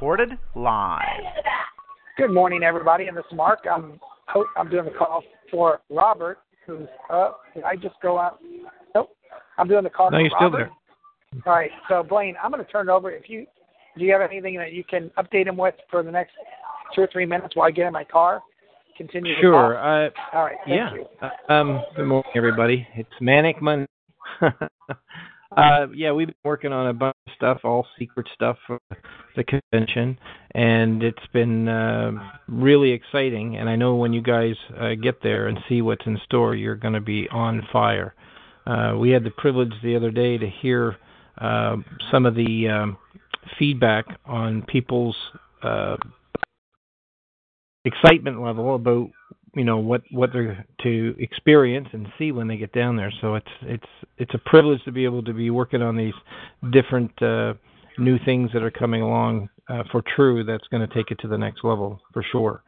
Recorded live. Good morning, everybody. And this is Mark. I'm I'm doing the call for Robert, who's up. Did I just go out? Nope. I'm doing the call No, for you're still there. All right. So Blaine, I'm going to turn it over. If you do, you have anything that you can update him with for the next two or three minutes while I get in my car? Continue. the Sure. call? Uh, All right. Thank yeah. you. Uh, Um, good morning, everybody. It's Manic Monday. uh, yeah, we've been working on a bunch of stuff, all secret stuff for the convention, and it's been uh, really exciting. And I know when you guys uh, get there and see what's in store, you're going to be on fire. Uh, we had the privilege the other day to hear uh, some of the um, feedback on people's uh, excitement level about you know what what they're to experience and see when they get down there. So it's it's it's a privilege to be able to be working on these different uh, new things that are coming along uh, for TRU. That's going to take it to the next level for sure.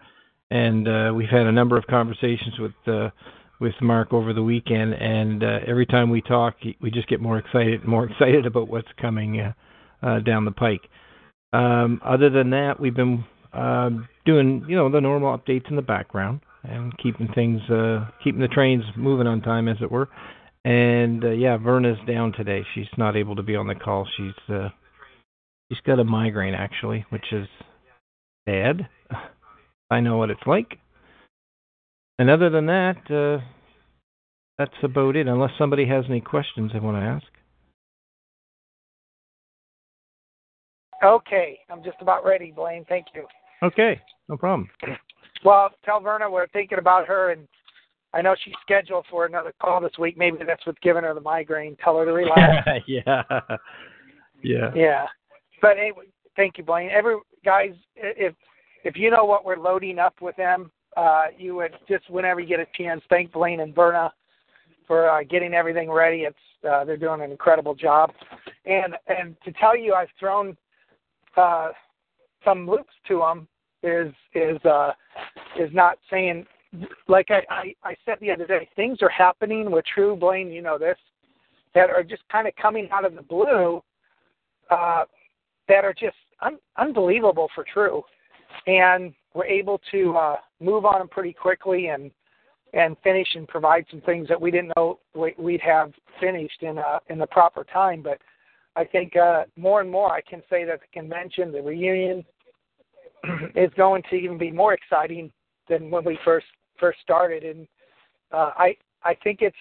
And uh, we've had a number of conversations with uh, with Mark over the weekend, and uh, every time we talk, we just get more excited, more excited about what's coming uh, uh, down the pike. Um, other than that, we've been uh, doing you know the normal updates in the background and keeping things uh, keeping the trains moving on time, as it were. And uh, yeah, Verna's down today. She's not able to be on the call. She's uh, she's got a migraine actually, which is bad. I know what it's like. And other than that, uh, that's about it. Unless somebody has any questions they want to ask. Okay. I'm just about ready, Blaine. Thank you. Okay, no problem. Well, tell Verna we're thinking about her, and I know she's scheduled for another call this week. Maybe that's what's giving her the migraine. Tell her to relax. yeah, yeah. yeah. But anyway, thank you, Blaine. Every guys, if if you know what we're loading up with them, uh, you would just whenever you get a chance, thank Blaine and Verna for uh, getting everything ready. It's uh, they're doing an incredible job, and and to tell you, I've thrown uh, some loops to them is is uh, is not saying like I, I I said the other day, things are happening with TRU Blaine. You know this that are just kind of coming out of the blue uh, that are just un- unbelievable for TRU, and we're able to uh, move on them pretty quickly and and finish and provide some things that we didn't know we- we'd have finished in uh, in the proper time. But I think uh, more and more I can say that the convention, the reunion, is going to even be more exciting than when we first first started. And uh, I I think it's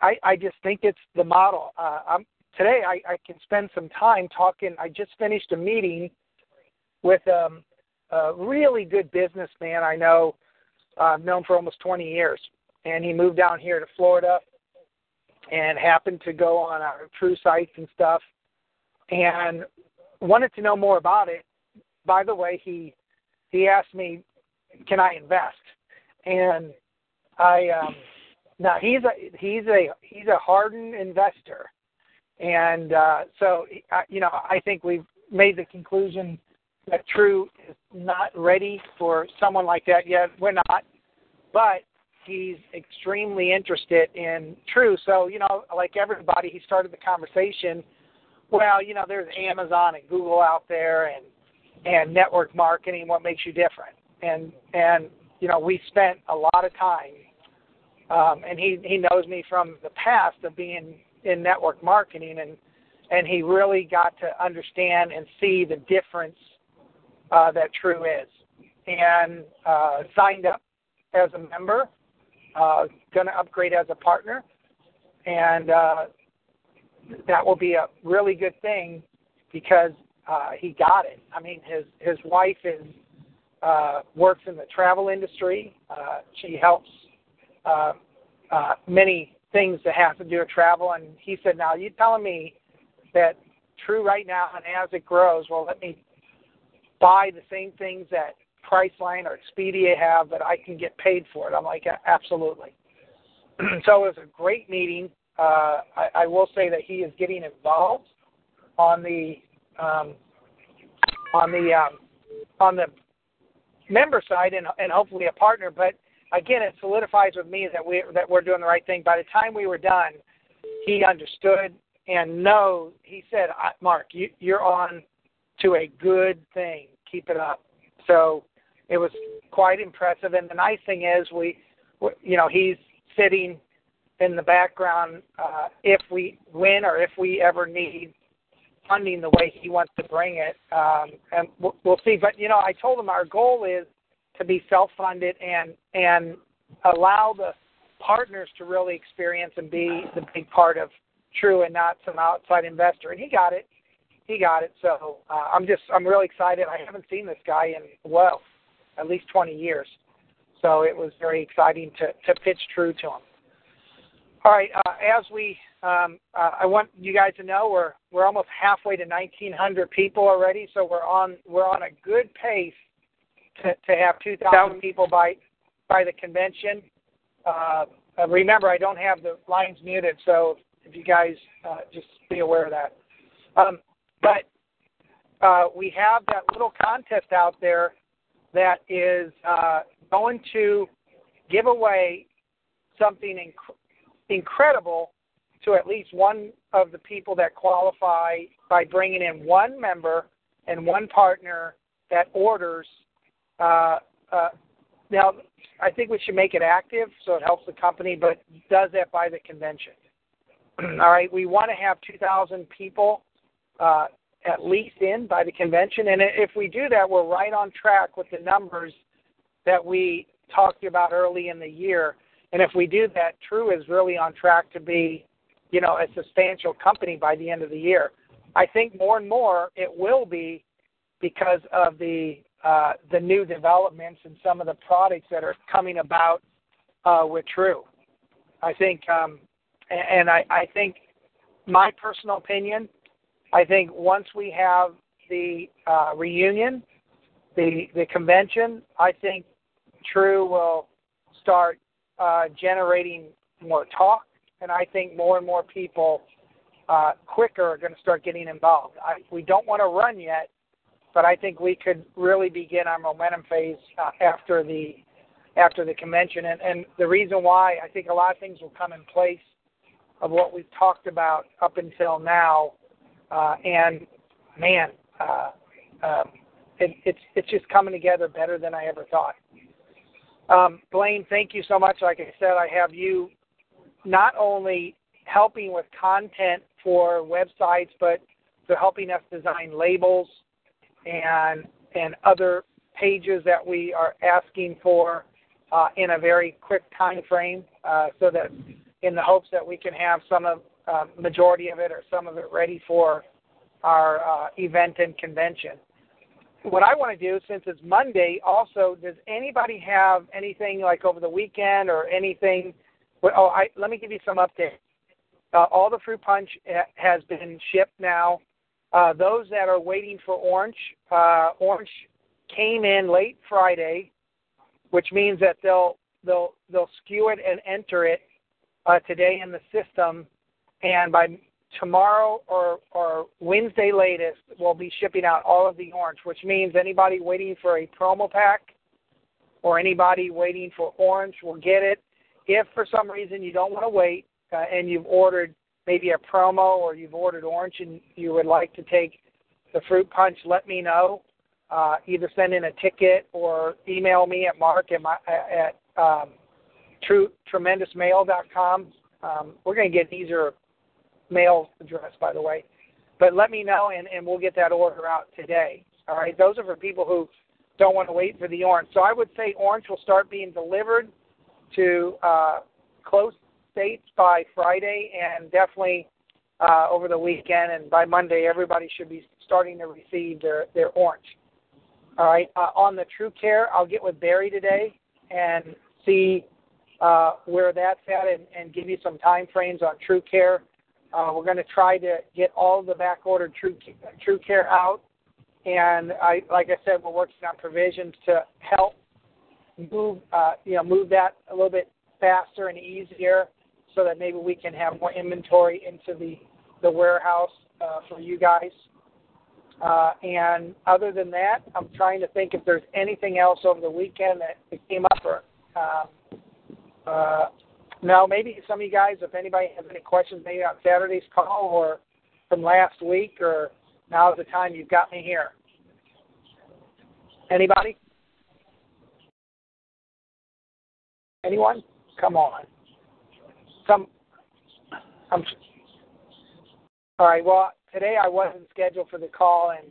I I just think it's the model. Uh, I'm today I, I can spend some time talking. I just finished a meeting with um, a really good businessman I know. Uh, I've known for almost 20 years, and he moved down here to Florida and happened to go on our TRU sites and stuff, and wanted to know more about it. By the way, he he asked me, "Can I invest?" And I um, now he's a he's a he's a hardened investor, and uh, so you know I think we've made the conclusion that TRU is not ready for someone like that yet. We're not, but he's extremely interested in TRU. So you know, like everybody, he started the conversation. Well, you know, there's Amazon and Google out there, and and network marketing. What makes you different? And and you know, we spent a lot of time, um, and he he knows me from the past of being in network marketing, and and he really got to understand and see the difference uh, that TRU is, and uh, signed up as a member, uh, going to upgrade as a partner, and uh, that will be a really good thing because uh, he got it. I mean, his his wife is uh, works in the travel industry. Uh, she helps uh, uh, many things that have to do with travel. And he said, "Now you telling me that TRU right now, and as it grows, well, let me buy the same things that Priceline or Expedia have, but I can get paid for it." I'm like, "Absolutely." so it was a great meeting. Uh, I, I will say that he is getting involved on the um, on the um, on the member side and, and hopefully a partner. But again, it solidifies with me that we that we're doing the right thing. By the time we were done, he understood and no, He said, "Mark, you, you're on to a good thing. Keep it up." So it was quite impressive. And the nice thing is, we, you know, he's sitting in the background uh, if we win or if we ever need funding the way he wants to bring it, um, and we'll, we'll see. But you know, I told him our goal is to be self-funded and and allow the partners to really experience and be the big part of TRU and not some outside investor. And he got it. He got it. So uh, I'm just I'm really excited. I haven't seen this guy in well at least 20 years. So it was very exciting to to pitch TRU to him. All right, uh, as we, um, uh, I want you guys to know we're we're almost halfway to 1,900 people already, so we're on we're on a good pace to to have 2,000 people by by the convention. Uh, uh, remember, I don't have the lines muted, so if you guys uh, just be aware of that. Um, but uh, we have that little contest out there that is uh, going to give away something inc- incredible to at least one of the people that qualify by bringing in one member and one partner that orders. Uh, uh, now, I think we should make it active so it helps the company, but does that by the convention. All right, we want to have 2,000 people uh, at least in by the convention, and if we do that, we're right on track with the numbers that we talked about early in the year. And if we do that, TRU is really on track to be, you know, a substantial company by the end of the year. I think more and more it will be because of the uh, the new developments and some of the products that are coming about uh, with TRU. I think, um, and I, I think, my personal opinion, I think once we have the uh, reunion, the the convention, I think TRU will start uh, generating more talk, and I think more and more people uh, quicker are going to start getting involved. I, we don't want to run yet, but I think we could really begin our momentum phase uh, after the after the convention. And, and the reason why I think a lot of things will come in place of what we've talked about up until now. Uh, and man, uh, um, it, it's it's just coming together better than I ever thought. Um, Blaine, thank you so much. Like I said, I have you not only helping with content for websites, but for helping us design labels and and other pages that we are asking for uh, in a very quick time frame, uh, so that in the hopes that we can have some of uh, majority of it or some of it ready for our uh, event and convention what I want to do, since it's Monday, also, does anybody have anything like over the weekend or anything? Oh, I, let me give you some updates. Uh, all the fruit punch has been shipped now. Uh, those that are waiting for orange, uh, orange came in late Friday, which means that they'll they'll they'll SKU it and enter it uh, today in the system, and by tomorrow or, or Wednesday latest, we'll be shipping out all of the orange, which means anybody waiting for a promo pack or anybody waiting for orange will get it. If for some reason you don't want to wait uh, and you've ordered maybe a promo or you've ordered orange and you would like to take the fruit punch, let me know. Uh, either send in a ticket or email me at mark at, my, at um, true, tremendousmail.com. Um, we're going to get an easier mail address, by the way. But let me know, and, and we'll get that order out today. All right, those are for people who don't want to wait for the orange. So I would say orange will start being delivered to uh, close states by Friday, and definitely uh, over the weekend. And by Monday, everybody should be starting to receive their their orange. All right. Uh, on the TRU Care, I'll get with Barry today and see uh, where that's at and, and give you some time frames on TRU Care. Uh, we're going to try to get all the back ordered TRU TRU Care out, and I, like I said, we're working on provisions to help move, uh, you know, move that a little bit faster and easier, so that maybe we can have more inventory into the the warehouse uh, for you guys. Uh, and other than that, I'm trying to think if there's anything else over the weekend that came up. Or uh, uh, no, maybe some of you guys, if anybody has any questions, maybe on Saturday's call or from last week, or now's the time you've got me here. Anybody? Anyone? Come on. Some. I'm. All right. Well, today I wasn't scheduled for the call, and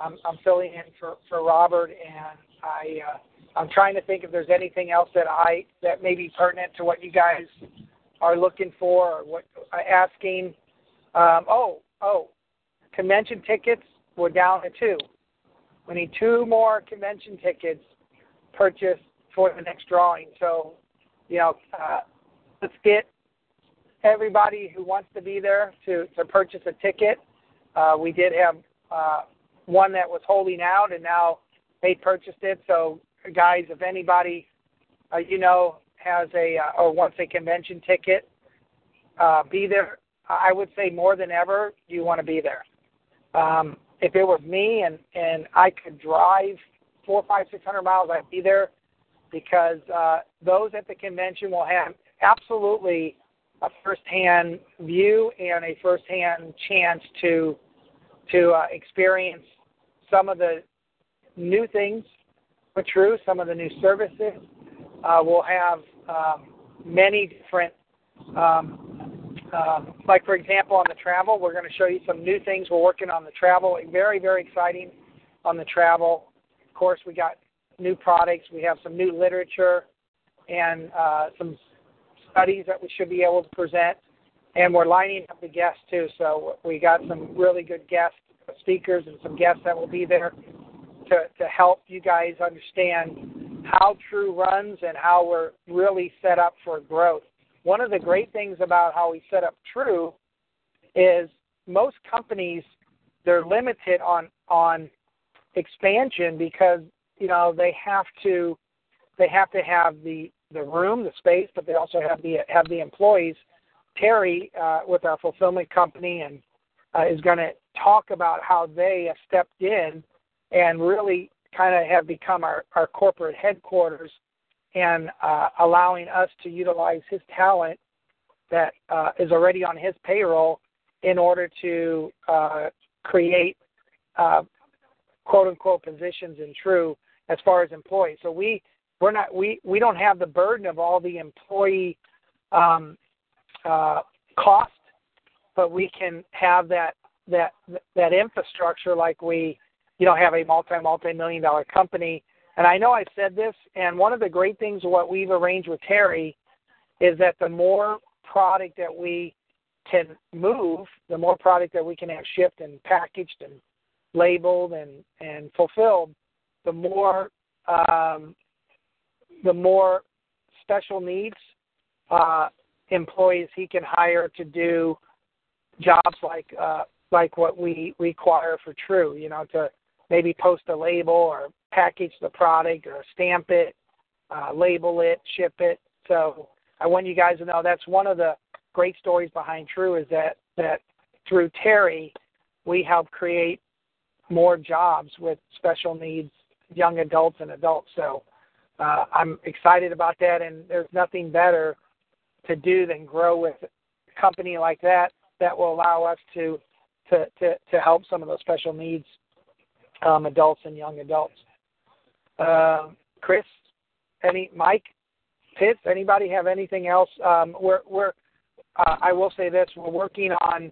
I'm, I'm filling in for, for Robert, and I uh, I'm trying to think if there's anything else that I that may be pertinent to what you guys are looking for or what uh, asking. Um, oh, oh, convention tickets we're down to two. We need two more convention tickets purchased for the next drawing. So, you know, uh, let's get everybody who wants to be there to to purchase a ticket. Uh, we did have uh, one that was holding out, and now they purchased it. So, guys, if anybody uh, you know has a uh, or wants a convention ticket, uh, be there. I would say more than ever, you want to be there. Um, if it was me and and I could drive four, five, six hundred miles, I'd be there because uh, those at the convention will have absolutely a first-hand view and a first-hand chance to to uh, experience some of the new things for TRU, some of the new services. Uh, we'll have um, many different, um, um, like for example, on the travel, we're going to show you some new things. We're working on the travel, very very exciting on the travel. Of course, we got new products. We have some new literature and uh, some studies that we should be able to present. And we're lining up the guests too. So we got some really good guest speakers and some guests that will be there to, to help you guys understand how TRU runs and how we're really set up for growth. One of the great things about how we set up TRU is most companies they're limited on on expansion because you know they have to they have to have the the room, the space, but they also have the have the employees. Terry uh, with our fulfillment company and uh, is going to talk about how they have stepped in and really kind of have become our, our corporate headquarters and uh, allowing us to utilize his talent that uh, is already on his payroll in order to uh, create uh, quote unquote positions in TRU as far as employees. So we we're not we we don't have the burden of all the employee um, uh, cost, but we can have that that that infrastructure like we you know have a multi multi million dollar company. And I know I said this, and one of the great things what we've arranged with Terry is that the more product that we can move, the more product that we can have shipped and packaged and labeled and and fulfilled, the more um, the more special needs uh, employees he can hire to do jobs like uh, like what we require for TRU. You know, to maybe post a label or package the product or stamp it, uh, label it, ship it. So I want you guys to know that's one of the great stories behind TRU is that that through Terry we help create more jobs with special needs young adults and adults. So uh, I'm excited about that, and there's nothing better to do than grow with a company like that that will allow us to to to, to help some of those special needs um, adults and young adults. Uh, Chris, any Mike, Pitts, anybody have anything else? Um, we're we're uh, I will say this: we're working on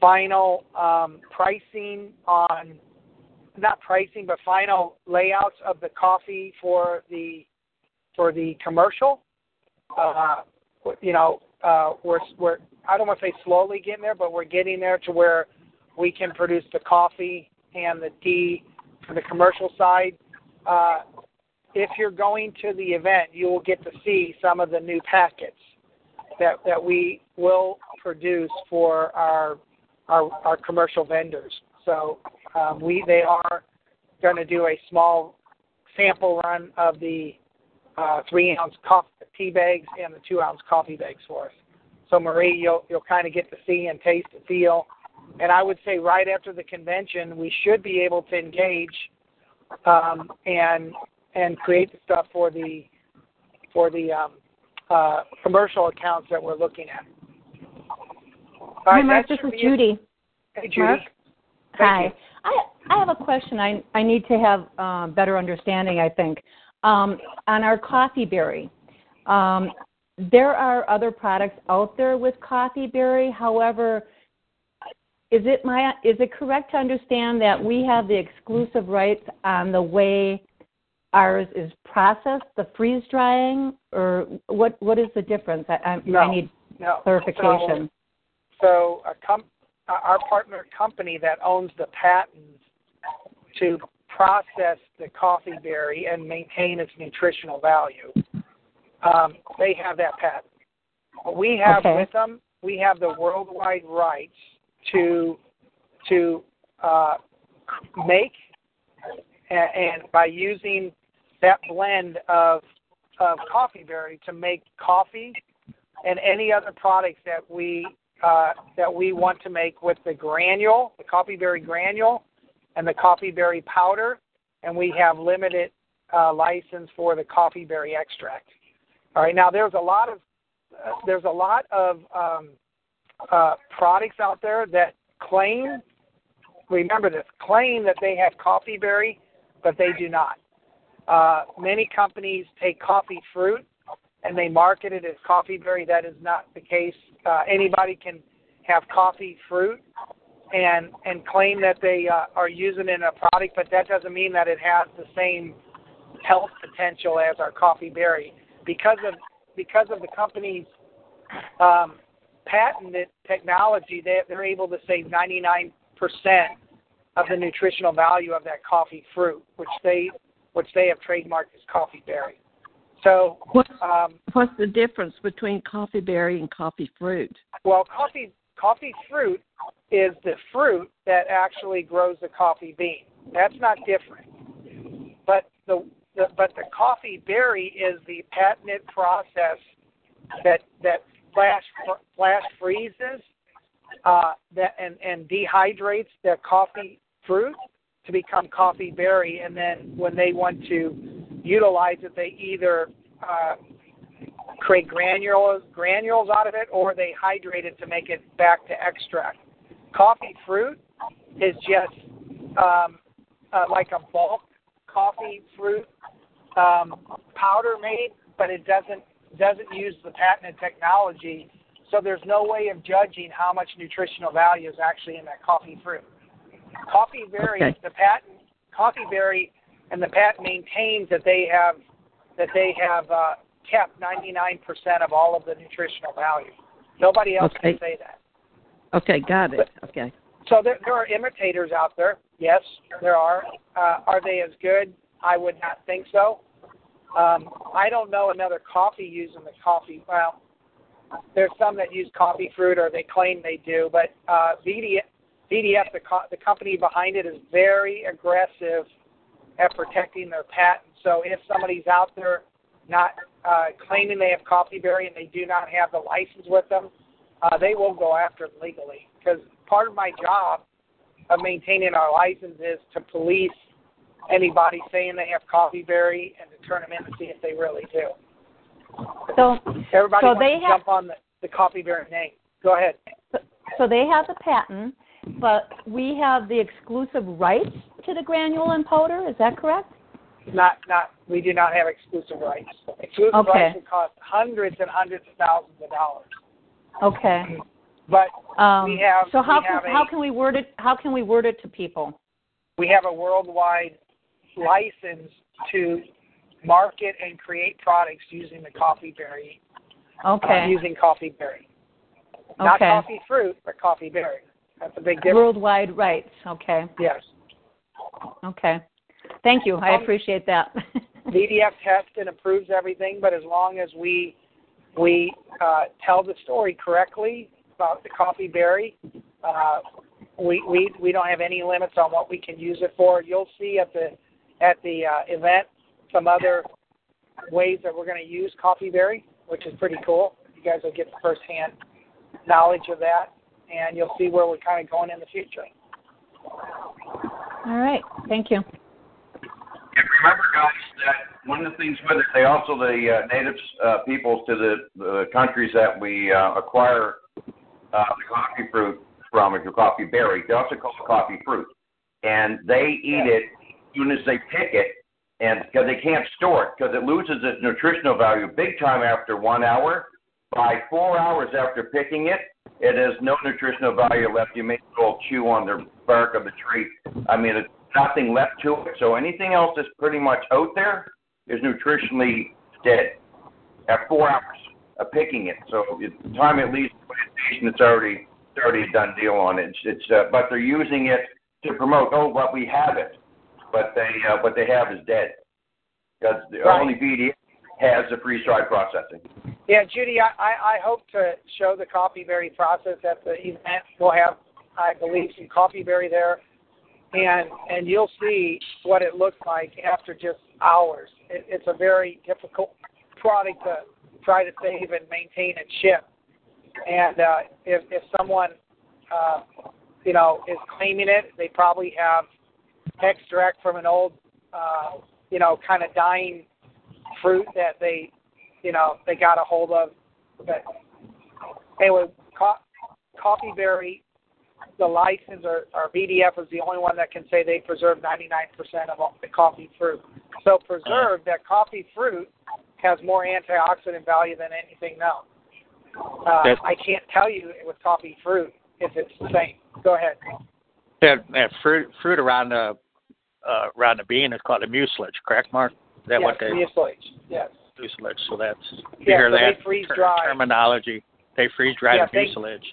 final um, pricing on not pricing, but final layouts of the coffee for the for the commercial. Uh, you know, uh, we're we're I don't want to say slowly getting there, but we're getting there to where we can produce the coffee and the tea for the commercial side. Uh, if you're going to the event, you will get to see some of the new packets that that we will produce for our our, our commercial vendors. So um, we they are going to do a small sample run of the uh, three ounce coffee, tea bags and the two ounce coffee bags for us. So Marie, you'll you'll kind of get to see and taste and feel. And I would say right after the convention, we should be able to engage um, and and create the stuff for the for the um, uh, commercial accounts that we're looking at. All Hi, Mark. This is Judy. Hey, Judy. Hi. You. I I have a question. I I need to have uh, better understanding. I think um, on our coffee berry. Um, there are other products out there with coffee berry. However, is it my is it correct to understand that we have the exclusive rights on the way ours is processed, the freeze drying, or what? What is the difference? I, I, no, I need no. clarification. So, so com- our partner company that owns the patents to process the coffee berry and maintain its nutritional value, um, they have that patent. What we have okay. with them, we have the worldwide rights to to uh, make and, and by using that blend of of coffee berry to make coffee and any other products that we uh, that we want to make with the granule, the coffee berry granule, and the coffee berry powder, and we have limited uh, license for the coffee berry extract. All right, now there's a lot of uh, there's a lot of um, uh, products out there that claim, remember this, claim that they have coffee berry, but they do not. Uh, many companies take coffee fruit and they market it as coffee berry. That is not the case. Uh, anybody can have coffee fruit and and claim that they uh, are using it in a product, but that doesn't mean that it has the same health potential as our coffee berry because of because of the company's um, patented technology. They, they're able to save 99% of the nutritional value of that coffee fruit, which they which they have trademarked as coffee berry. So, what's, um, what's the difference between coffee berry and coffee fruit? Well, coffee coffee fruit is the fruit that actually grows the coffee bean. That's not different. But the, the but the coffee berry is the patented process that that flash flash freezes uh, that and and dehydrates the coffee fruit to become coffee berry, and then when they want to utilize it, they either uh, create granules granules out of it, or they hydrate it to make it back to extract. Coffee fruit is just um, uh, like a bulk coffee fruit um, powder made, but it doesn't doesn't use the patented technology. So there's no way of judging how much nutritional value is actually in that coffee fruit. Coffee berry, okay. the patent, coffee berry, and the Pat maintains that they have that they have uh, kept 99% of all of the nutritional value. Nobody else okay. can say that. Okay, got it. But, okay. So there, there are imitators out there. Yes, there are. Uh, are they as good? I would not think so. Um, I don't know another coffee using the coffee. Well, there's some that use coffee fruit, or they claim they do. But uh, VDF, VDF the, co- the company behind it, is very aggressive at protecting their patent. So if somebody's out there not uh, claiming they have coffee and they do not have the license with them, uh, they will go after them legally. Because part of my job of maintaining our license is to police anybody saying they have coffee and to turn them in to see if they really do. So everybody so wants they to have, jump on the, the coffee name. Go ahead. So, so they have the patent, but we have the exclusive rights to the granule and powder. Is that correct? Not, not. We do not have exclusive rights. Exclusive Okay. rights would cost hundreds and hundreds of thousands of dollars. Okay. But Um, we have. so how we can a, how can we word it? How can we word it to people? we have a worldwide license to market and create products using the coffee berry. uh, Okay. using coffee berry. Not Okay. coffee fruit, but coffee berry. That's a big difference. Worldwide rights. Okay. Yes. Okay. Thank you. I Um, appreciate that. VDF tests and approves everything, but as long as we we uh, tell the story correctly about the coffee berry, uh, we, we we don't have any limits on what we can use it for. You'll see at the at the uh, event some other ways that we're going to use coffee berry, which is pretty cool. You guys will get the firsthand knowledge of that, and you'll see where we're kind of going in the future. All right. Thank you. And remember, guys, that one of the things with it, they also the uh, natives uh, peoples to the, the countries that we uh, acquire uh, the coffee fruit from, or the coffee berry, they also call it coffee fruit, and they eat it as soon as they pick it, and because they can't store it because it loses its nutritional value big time after one hour. By four hours after picking it, it has no nutritional value left. You may as chew on the bark of the tree. I mean, it's nothing left to it. So anything else that's pretty much out there is nutritionally dead at four hours of picking it. So it's time it leaves the plantation, it's already it's already a done deal on it. It's, it's uh, but they're using it to promote. Oh, but we have it, but they uh, what they have is dead because the Right. only VD has the freeze dried processing. Yeah, Judy, I, I, I hope to show the coffee berry process at the event. We'll have, I believe, some coffee berry there, and and you'll see what it looks like after just hours. It, it's a very difficult product to try to save and maintain and ship. And uh, if if someone, uh, you know, is claiming it, they probably have extract from an old, uh, you know, kind of dying fruit that they you know, they got a hold of. But anyway, co- coffee berry, the license or, or VDF is the only one that can say they preserve 99% of all the coffee fruit. So preserve that coffee fruit has more antioxidant value than anything else. Uh, I can't tell you with coffee fruit if it's the same. Go ahead. That, that fruit fruit around the uh, around the bean is called a mucilage, correct, Mark? Is that yes, what they mucilage. Yes. mucilage? So that's you Yeah, hear so they that freeze ter- dry. terminology. They freeze dry Yeah, the mucilage.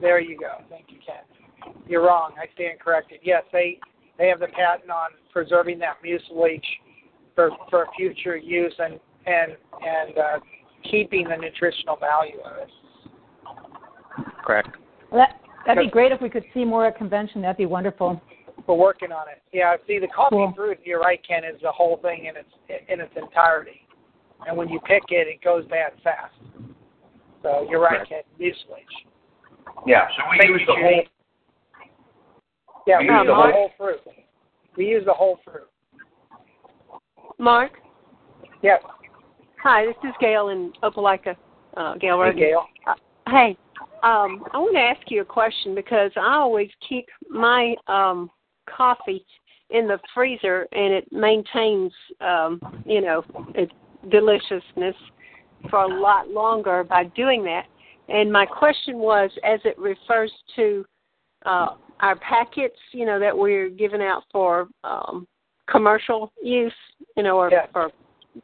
There you go. Thank you, Ken. You're wrong. I stand corrected. Yes, they they have the patent on preserving that mucilage for for future use and and and uh, keeping the nutritional value of it. Correct. Well, that, that'd be great if we could see more at convention. That'd be wonderful. We're working on it. Yeah. See, the coffee Cool. fruit. You're right, Ken. Is the whole thing in its in its entirety. And when you pick it, it goes bad fast. So you're right, Right. Ken. Mucilage. Yeah, so we Thank use the whole. Yeah, We we use use the the whole- whole fruit. We use the whole fruit. Mark, Yes. hi, this is Gail in Opelika. Uh, Gail Hey, Roden. Gail. Hey, um, I want to ask you a question because I always keep my um, coffee in the freezer and it maintains, um, you know, its deliciousness for a lot longer by doing that. And my question was, as it refers to uh, our packets, you know, that we're giving out for um, commercial use, you know, or, Yes. or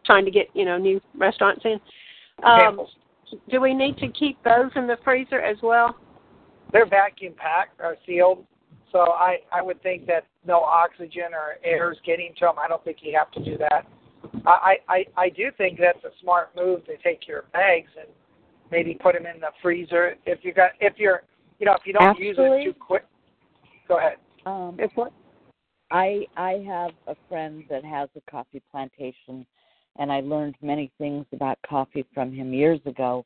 trying to get, you know, new restaurants in. Um, do we need to keep those in the freezer as well? they're vacuum packed or sealed, so I I would think that no oxygen or air is getting to them. I don't think you have to do that. I I I do think that's a smart move to take your bags and maybe put them in the freezer if you got if you're you know if you don't use it too quick. Go ahead. Um, If what? I I have a friend that has a coffee plantation, and I learned many things about coffee from him years ago.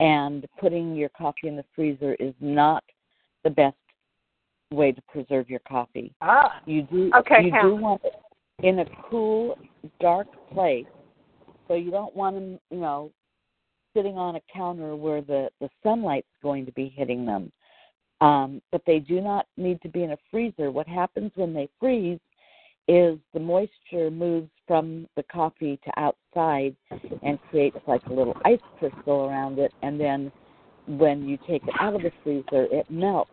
And putting your coffee in the freezer is not the best way to preserve your coffee. Ah, You do Okay, you do want it in a cool, dark place. So you don't want them, you know, sitting on a counter where the the sunlight's going to be hitting them. Um, but they do not need to be in a freezer. What happens when they freeze is the moisture moves from the coffee to outside and creates like a little ice crystal around it, and then when you take it out of the freezer, it melts.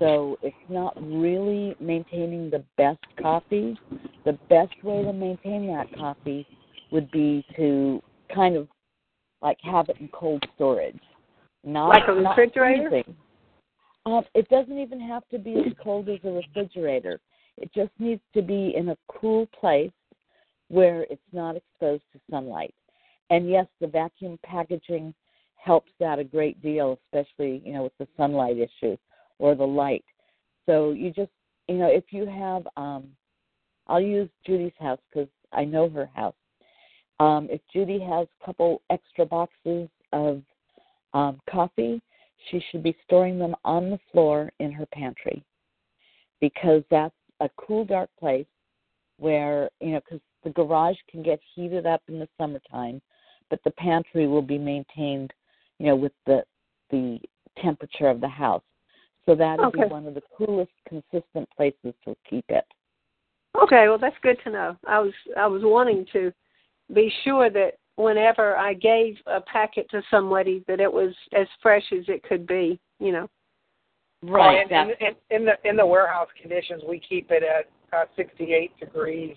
So it's not really maintaining the best coffee. The best way to maintain that coffee would be to kind of like have it in cold storage. Not Like a refrigerator? Um, it doesn't even have to be as cold as a refrigerator. It just needs to be in a cool place where it's not exposed to sunlight. And yes, the vacuum packaging helps that a great deal, especially you know with the sunlight issue or the light. So you just you know if you have, um, I'll use Judy's house because I know her house. Um, if Judy has a couple extra boxes of um, coffee, she should be storing them on the floor in her pantry because that's a cool, dark place where, you know, because the garage can get heated up in the summertime, but the pantry will be maintained, you know, with the the temperature of the house. So that would Okay. be one of the coolest, consistent places to keep it. Okay, well that's good to know. I was I was wanting to be sure that whenever I gave a packet to somebody that it was as fresh as it could be, you know. Right. And in, in, in the in the warehouse conditions, we keep it at uh, 68 degrees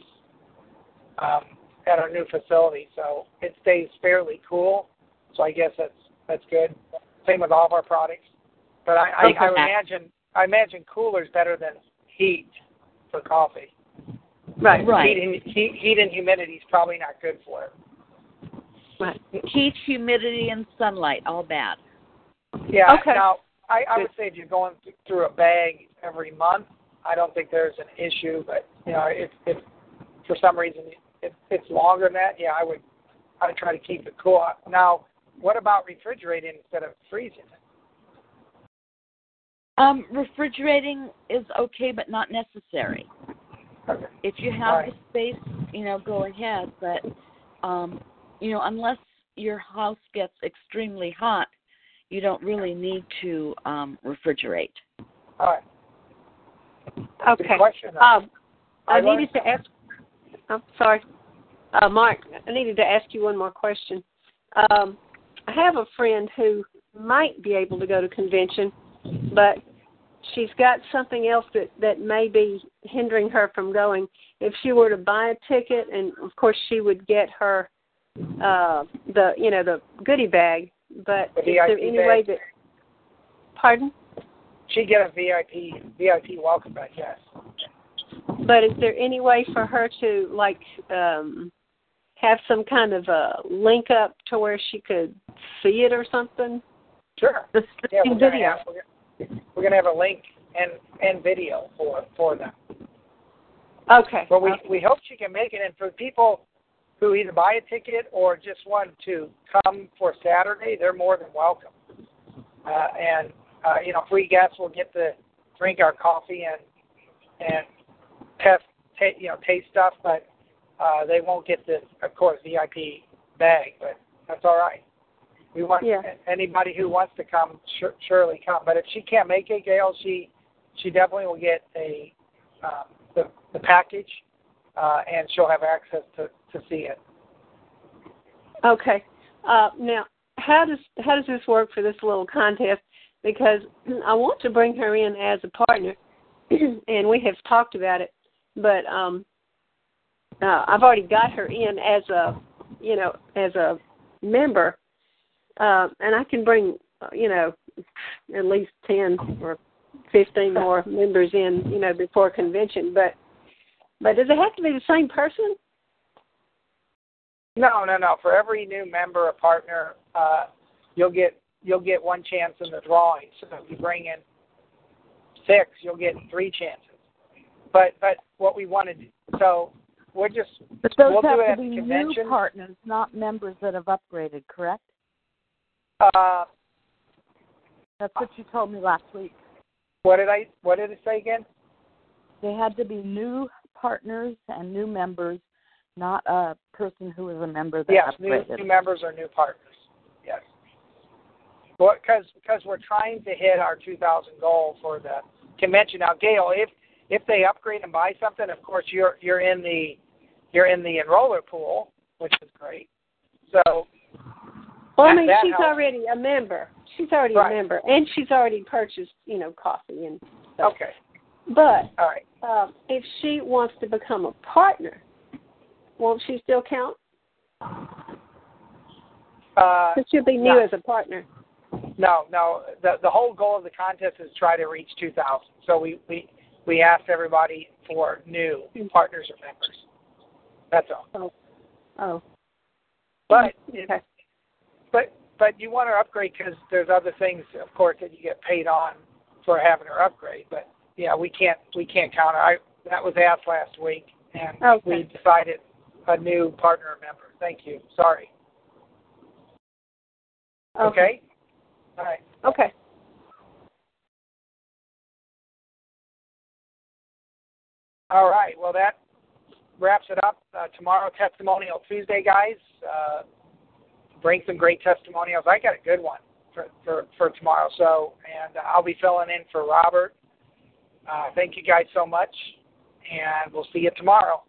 um, at our new facility, so it stays fairly cool. So I guess that's that's good. Same with all of our products. But I, I, I imagine I imagine cooler's better than heat for coffee. Right. Right. Heat and, heat, heat and humidity is probably not good for it. Right. Heat, humidity, and sunlight, all bad. Yeah. Okay. Now, I, I would say if you're going th- through a bag every month, I don't think there's an issue. But you know, if if for some reason if it's longer than that, yeah, I would I would try to keep it cool. Now, what about refrigerating instead of freezing it? Um, refrigerating is okay, but not necessary. Okay. If you have Right. the space, you know, go ahead. But, um, you know, unless your house gets extremely hot, you don't really need to um, refrigerate. All right. Okay. Good question. though. Um, I I needed to ask. I'm sorry, uh, Mark. I needed to ask you one more question. Um, I have a friend who might be able to go to convention, but she's got something else that that may be hindering her from going. If she were to buy a ticket, and of course she would get her uh, the you know the goodie bag, but The is there any bag. way that? Pardon? She'd get a VIP VIP welcome back. Yes. But is there any way for her to like um have some kind of a link up to where she could see it or something? Sure. The Yeah, we're gonna video. have we're gonna, we're gonna have a link and and video for for them. Okay. But we we hope she can make it. And for people who either buy a ticket or just want to come for Saturday, they're more than welcome. Uh, and uh, you know, free guests will get to drink our coffee and and test, ta- you know, taste stuff, but uh, they won't get the, of course, VIP bag. But that's all right. We want Yeah. anybody who wants to come sure, surely come. But if she can't make it, Gail, she she definitely will get a um, the the package, uh, and she'll have access to to see it. Okay. Uh, now, how does how does this work for this little contest? Because I want to bring her in as a partner, and we have talked about it. But um, uh, I've already got her in as a, you know, as a member, uh, and I can bring, uh, you know, at least ten or fifteen more members in, you know, before convention. But but does it have to be the same person? No, no, no. For every new member or partner, uh, you'll get you'll get one chance in the drawing. So if you bring in six, you'll get three chances. But but what we wanted, so we're just But those we'll do have it to be new partners, not members that have upgraded, correct? Uh, That's what you told me last week. what did I what did it say again? They had to be new partners and new members, not a person who was a member that Yes, new, new members or new partners. Yes. Because because we're trying to hit our 2,000 goal for the convention. Now, Gail, if if they upgrade and buy something, of course you're you're in the you're in the enroller pool, which is great. So Well, I mean, she's helps. already a member. She's already Right. a member, and she's already purchased, you know, coffee and stuff. okay, But all right. uh, if she wants to become a partner, won't she still count? Uh, Because she'll be new no. as a partner. no, no. The the whole goal of the contest is try to reach 2,000. So we we we asked everybody for new partners or members. That's all. Oh. Oh. But okay. But but you want to upgrade because there's other things, of course, that you get paid on for having her upgrade. But yeah, we can't we can't count her. I that was asked last week, and Okay. we decided a new partner member. Thank you. Sorry. Okay. All right. Okay. All right. Well, that wraps it up. Uh, tomorrow, testimonial Tuesday, guys. Uh, bring some great testimonials. I got a good one for for, for tomorrow. So, and uh, I'll be filling in for Robert. Uh, thank you guys so much, and we'll see you tomorrow.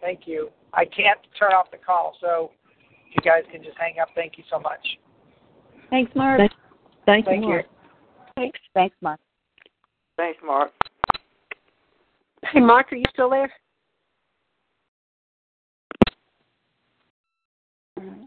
Thank you. I can't turn off the call, so if you guys can just hang up. Thank you so much. Thanks, Mark. Thank, Thank you. you. Mark. Thanks. Thanks, Mark. Thanks, Mark. Hey, Mark, are you still there? Mm,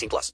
18 plus.